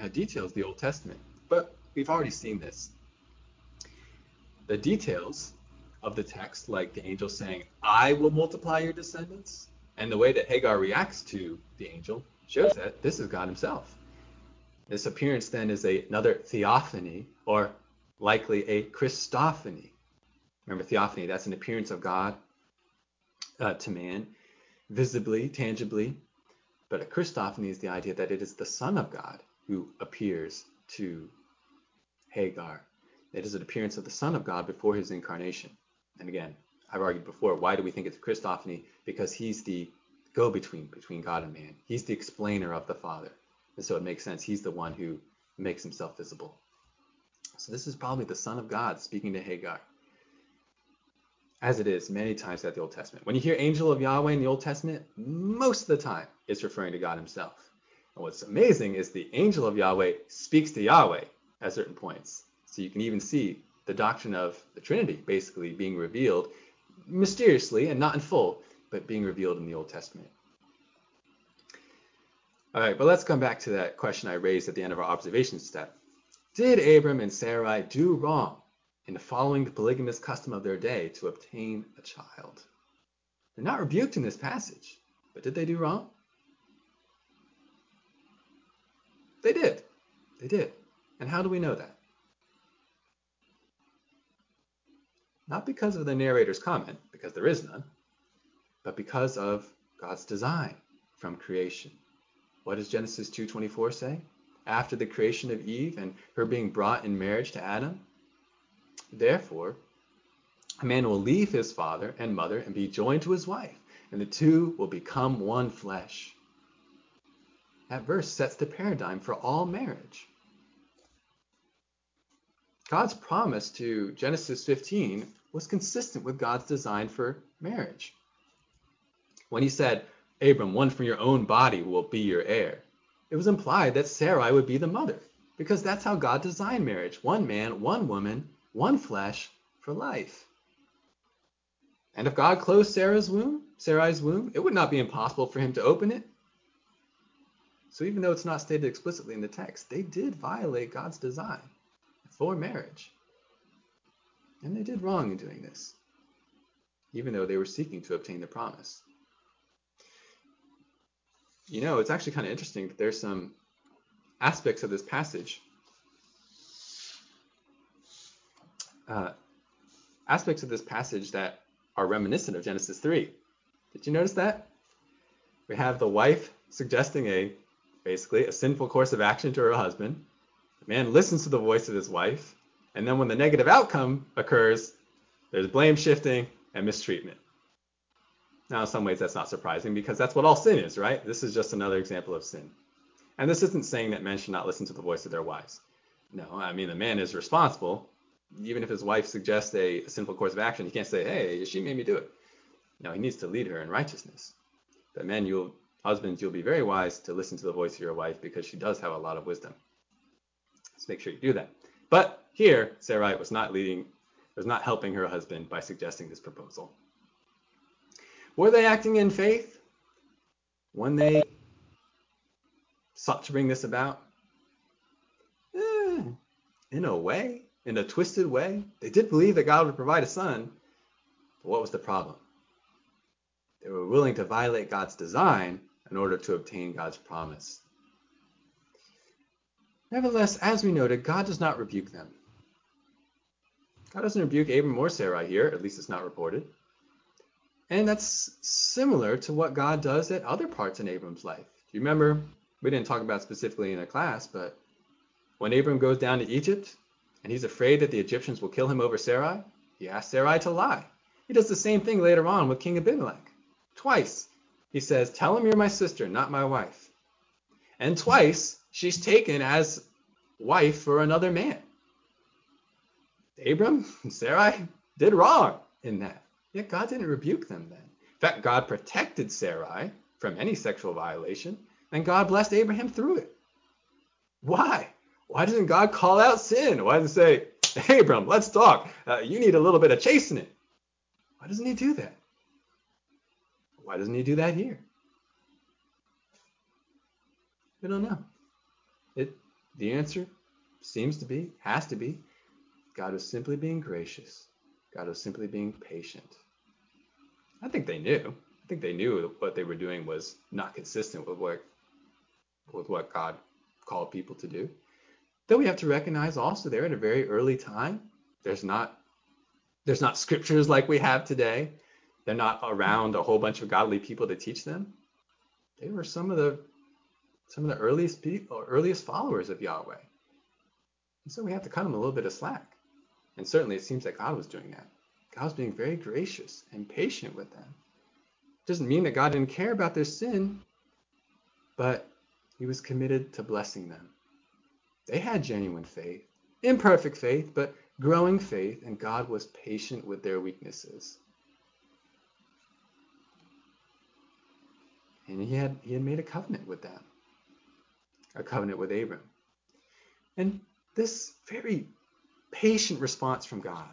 S2: uh, details of the Old Testament. But we've already seen this. The details of the text, like the angel saying, I will multiply your descendants, and the way that Hagar reacts to the angel shows that this is God himself. This appearance then is a, another theophany, or likely a Christophany. Remember, theophany, that's an appearance of God uh, to man, visibly, tangibly. But a Christophany is the idea that it is the Son of God who appears to Hagar. It is an appearance of the Son of God before his incarnation. And again, I've argued before, why do we think it's Christophany? Because he's the go-between between God and man. He's the explainer of the Father. And so it makes sense. He's the one who makes himself visible. So this is probably the Son of God speaking to Hagar. As it is many times throughout the Old Testament. When you hear angel of Yahweh in the Old Testament, most of the time it's referring to God himself. And what's amazing is the angel of Yahweh speaks to Yahweh at certain points. So you can even see the doctrine of the Trinity basically being revealed mysteriously and not in full, but being revealed in the Old Testament. All right, but let's come back to that question I raised at the end of our observation step. Did Abram and Sarai do wrong in following the polygamous custom of their day to obtain a child? They're not rebuked in this passage, but did they do wrong? They did. They did. And how do we know that? Not because of the narrator's comment, because there is none, but because of God's design from creation. What does Genesis 2:24 say? after the creation of Eve and her being brought in marriage to Adam? Therefore, a man will leave his father and mother and be joined to his wife, and the two will become one flesh. That verse sets the paradigm for all marriage. God's promise to Genesis 15 was consistent with God's design for marriage. When he said, Abram, one from your own body will be your heir, it was implied that Sarai would be the mother, because that's how God designed marriage one man, one woman, one flesh for life. And if God closed Sarah's womb, Sarai's womb, it would not be impossible for him to open it. So even though it's not stated explicitly in the text, they did violate God's design. for marriage. And they did wrong in doing this, even though they were seeking to obtain the promise. You know, it's actually kind of interesting. There's some aspects of this passage, uh, aspects of this passage that are reminiscent of Genesis 3. Did you notice that? We have the wife suggesting a basically a sinful course of action to her husband. The man listens to the voice of his wife, and then when the negative outcome occurs, there's blame shifting and mistreatment. Now, in some ways, that's not surprising because that's what all sin is, right? This is just another example of sin. And this isn't saying that men should not listen to the voice of their wives. No, I mean, the man is responsible. Even if his wife suggests a, sinful course of action, he can't say, hey, she made me do it. No, he needs to lead her in righteousness. But men, you'll, husbands, you'll be very wise to listen to the voice of your wife because she does have a lot of wisdom. Let's make sure you do that. But here, Sarai was not leading, was not helping her husband by suggesting this proposal. Were they acting in faith when they sought to bring this about? Eh, in a way, in a twisted way. They did believe that God would provide a son. But what was the problem? They were willing to violate God's design in order to obtain God's promise. Nevertheless, as we noted, God does not rebuke them. God doesn't rebuke Abram or Sarai here, at least it's not reported. And that's similar to what God does at other parts in Abram's life. Do you remember? We didn't talk about specifically in a class, but when Abram goes down to Egypt and he's afraid that the Egyptians will kill him over Sarai, he asks Sarai to lie. He does the same thing later on with King Abimelech. Twice he says, Tell him you're my sister, not my wife. And twice she's taken as wife for another man. Abram and Sarai did wrong in that. Yet God didn't rebuke them then. In fact, God protected Sarai from any sexual violation, and God blessed Abraham through it. Why? Why doesn't God call out sin? Why doesn't he say, Abram, let's talk. Uh, you need a little bit of chastening. Why doesn't he do that? Why doesn't he do that here? We don't know. It the answer seems to be, has to be, God was simply being gracious. God was simply being patient. I think they knew. I think they knew what they were doing was not consistent with what with what God called people to do. Though we have to recognize also there at a very early time, there's not there's not scriptures like we have today. They're not around a whole bunch of godly people to teach them. They were some of the some of the earliest people, earliest followers of Yahweh. And so we have to cut them a little bit of slack. And certainly it seems that God was doing that. God was being very gracious and patient with them. It doesn't mean that God didn't care about their sin, but he was committed to blessing them. They had genuine faith, imperfect faith, but growing faith, and God was patient with their weaknesses. And he had he had made a covenant with them. A covenant with Abram. And this very patient response from God.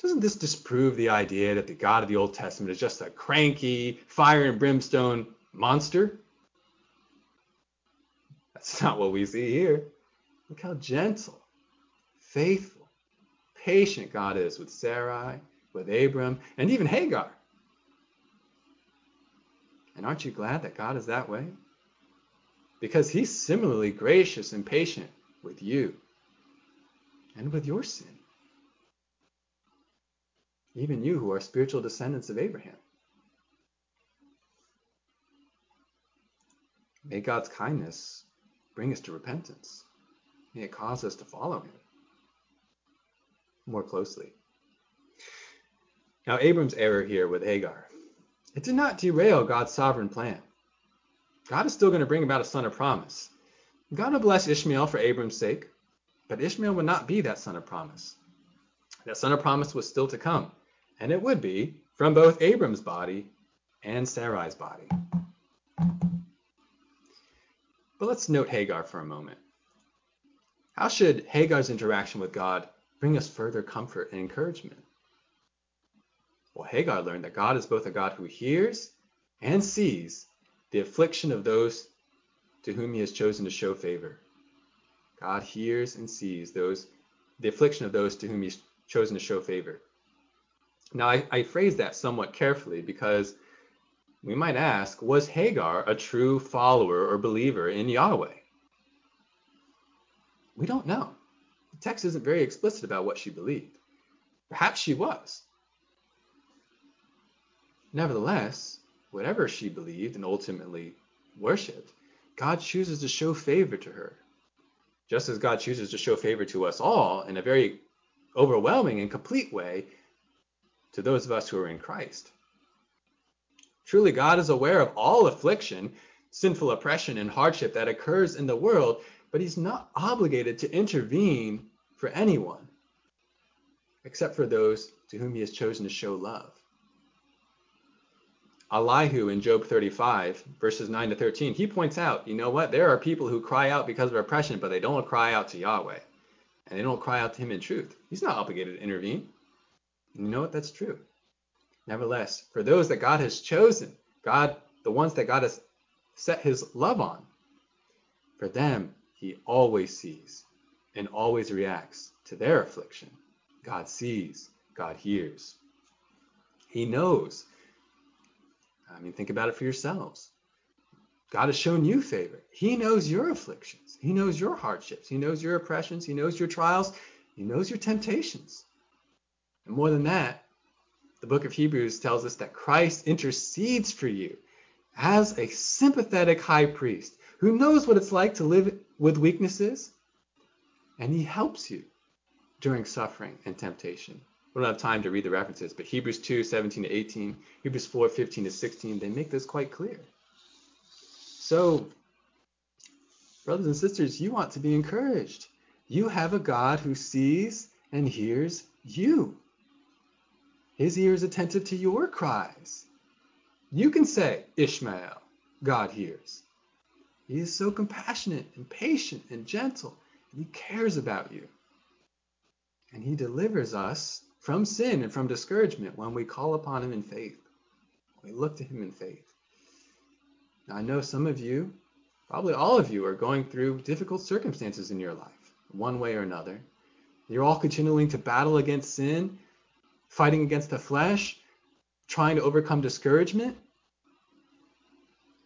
S2: Doesn't this disprove the idea that the God of the Old Testament is just a cranky, fire and brimstone monster? That's not what we see here. Look how gentle, faithful, patient God is with Sarai, with Abram, and even Hagar. And aren't you glad that God is that way? Because he's similarly gracious and patient with you and with your sin. Even you who are spiritual descendants of Abraham. May God's kindness bring us to repentance. May it cause us to follow him more closely. Now, Abram's error here with Hagar, it did not derail God's sovereign plan. God is still going to bring about a son of promise. God will bless Ishmael for Abram's sake, but Ishmael would not be that son of promise. That son of promise was still to come, and it would be from both Abram's body and Sarai's body. But let's note Hagar for a moment. How should Hagar's interaction with God bring us further comfort and encouragement? Well, Hagar learned that God is both a God who hears and sees the affliction of those to whom he has chosen to show favor. God hears and sees those the affliction of those to whom he's chosen to show favor. Now, I, I phrase that somewhat carefully because we might ask, was Hagar a true follower or believer in Yahweh? We don't know. The text isn't very explicit about what she believed. Perhaps she was. Nevertheless, whatever she believed and ultimately worshiped, God chooses to show favor to her. Just as God chooses to show favor to us all in a very overwhelming and complete way to those of us who are in Christ. Truly, God is aware of all affliction, sinful oppression, and hardship that occurs in the world, but He's not obligated to intervene for anyone except for those to whom He has chosen to show love. Elihu in Job 35, verses 9 to 13, he points out, you know what? There are people who cry out because of oppression, but they don't cry out to Yahweh. And they don't cry out to him in truth. He's not obligated to intervene. You know what? That's true. Nevertheless, for those that God has chosen, God, the ones that God has set his love on, for them, he always sees and always reacts to their affliction. God sees, God hears. He knows I mean, think about it for yourselves. God has shown you favor. He knows your afflictions. He knows your hardships. He knows your oppressions. He knows your trials. He knows your temptations. And more than that, the book of Hebrews tells us that Christ intercedes for you as a sympathetic high priest who knows what it's like to live with weaknesses, and he helps you during suffering and temptation. We don't have time to read the references, but Hebrews 2, 17 to 18, Hebrews 4, 15 to 16, they make this quite clear. So, brothers and sisters, you want to be encouraged. You have a God who sees and hears you. His ear is attentive to your cries. You can say, Ishmael, God hears. He is so compassionate and patient and gentle, and he cares about you. And he delivers us from sin and from discouragement when we call upon him in faith. We look to him in faith. Now, I know some of you, probably all of you, are going through difficult circumstances in your life, one way or another. You're all continuing to battle against sin, fighting against the flesh, trying to overcome discouragement.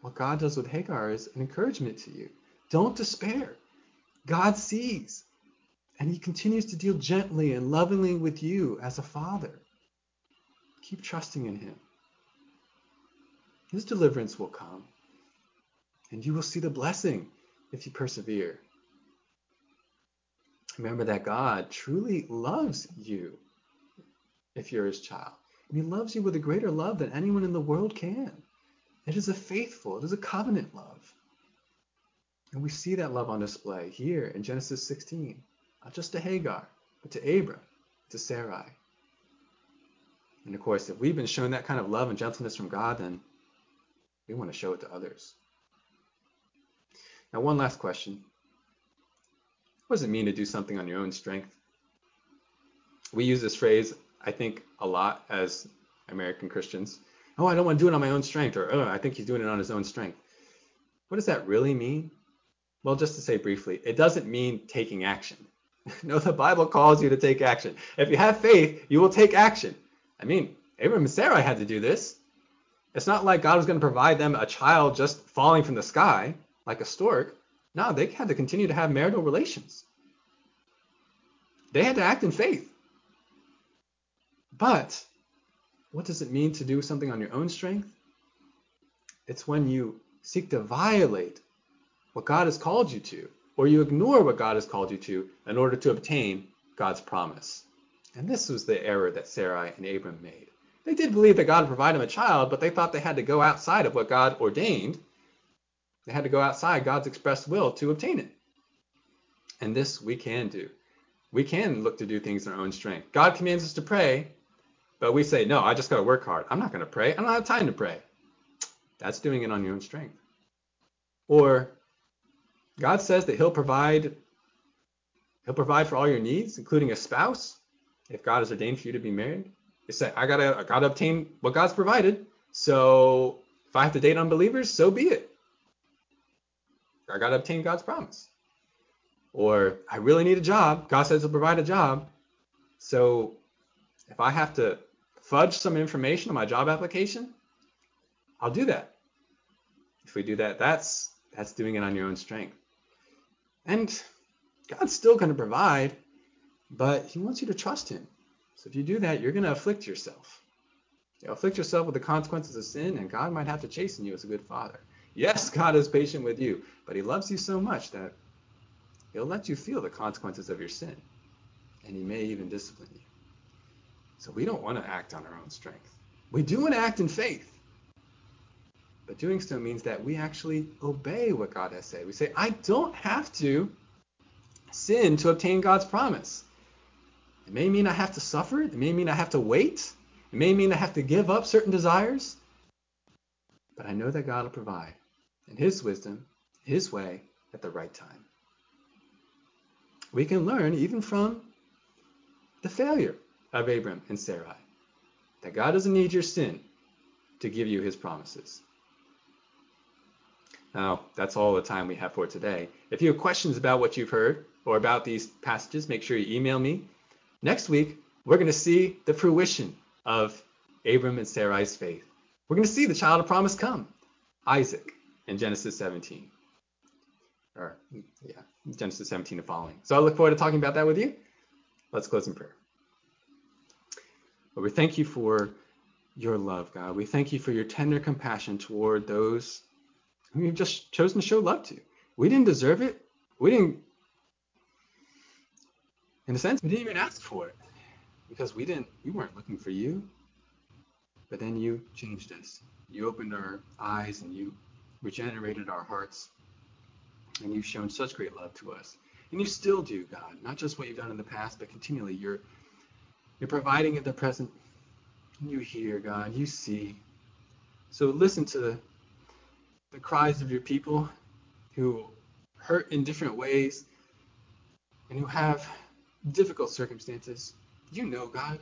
S2: What God does with Hagar is an encouragement to you. Don't despair. God sees. And he continues to deal gently and lovingly with you as a father. Keep trusting in him. His deliverance will come. And you will see the blessing if you persevere. Remember that God truly loves you if you're his child. And he loves you with a greater love than anyone in the world can. It is a faithful, it is a covenant love. And we see that love on display here in Genesis 16 not just to Hagar, but to Abram, to Sarai. And of course, if we've been shown that kind of love and gentleness from God, then we want to show it to others. Now, one last question. What does it mean to do something on your own strength? We use this phrase, I think, a lot as American Christians. Oh, I don't want to do it on my own strength, or oh, I think he's doing it on his own strength. What does that really mean? Well, just to say briefly, it doesn't mean taking action. no, the Bible calls you to take action. If you have faith, you will take action. I mean, Abraham and Sarah had to do this. It's not like God was going to provide them a child just falling from the sky like a stork. No, they had to continue to have marital relations. They had to act in faith. But what does it mean to do something on your own strength? It's when you seek to violate what God has called you to or you ignore what God has called you to in order to obtain God's promise. And this was the error that Sarai and Abram made. They did believe that God would provide them a child, but they thought they had to go outside of what God ordained. They had to go outside God's expressed will to obtain it. And this we can do. We can look to do things in our own strength. God commands us to pray, but we say, no, I just got to work hard. I'm not going to pray. I don't have time to pray. That's doing it on your own strength. Or God says that he'll provide he'll provide for all your needs, including a spouse, if God has ordained for you to be married. You say, I gotta I gotta obtain what God's provided. So if I have to date unbelievers, so be it. I gotta obtain God's promise. Or I really need a job. God says he'll provide a job. So if I have to fudge some information on my job application, I'll do that. If we do that, that's that's doing it on your own strength. And God's still going to provide, but he wants you to trust him. So if you do that, you're going to afflict yourself. You'll afflict yourself with the consequences of sin, and God might have to chasten you as a good father. Yes, God is patient with you, but he loves you so much that He'll let you feel the consequences of your sin, and He may even discipline you. So we don't want to act on our own strength. We do want to act in faith. But doing so means that we actually obey what God has said. We say, I don't have to sin to obtain God's promise. It may mean I have to suffer. It may mean I have to wait. It may mean I have to give up certain desires. But I know that God will provide in His wisdom, His way, at the right time we can learn even from the failure of Abram and Sarai that God doesn't need your sin to give you his promises. Now, that's all the time we have for today. If you have questions about what you've heard or about these passages, make sure you email me. Next week, we're going to see the fruition of Abram and Sarai's faith. We're going to see the child of promise come, Isaac, in Genesis 17. Or, yeah, Genesis 17 and following. So I look forward to talking about that with you. Let's close in prayer. Lord, we thank you for your love, God. We thank you for your tender compassion toward those whom you've just chosen to show love to. We didn't deserve it. We didn't, in a sense, we didn't even ask for it because we didn't, we weren't looking for you. But then you changed us. You opened our eyes and you regenerated our hearts and you've shown such great love to us. And you still do, God. Not just what you've done in the past, but continually. You're you're providing in the present. You hear, God. You see. So listen to the cries of your people who hurt in different ways and who have difficult circumstances. You know, God,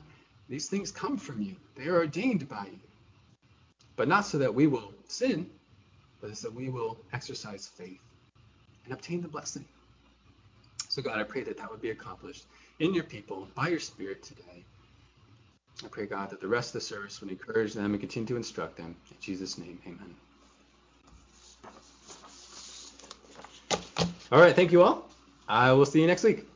S2: these things come from you. They are ordained by you. But not so that we will sin, but so that we will exercise faith and obtain the blessing. So, God, I pray that that would be accomplished in your people by your Spirit today. I pray, God, that the rest of the service would encourage them and continue to instruct them. In Jesus' name, amen. All right, thank you all. I will see you next week.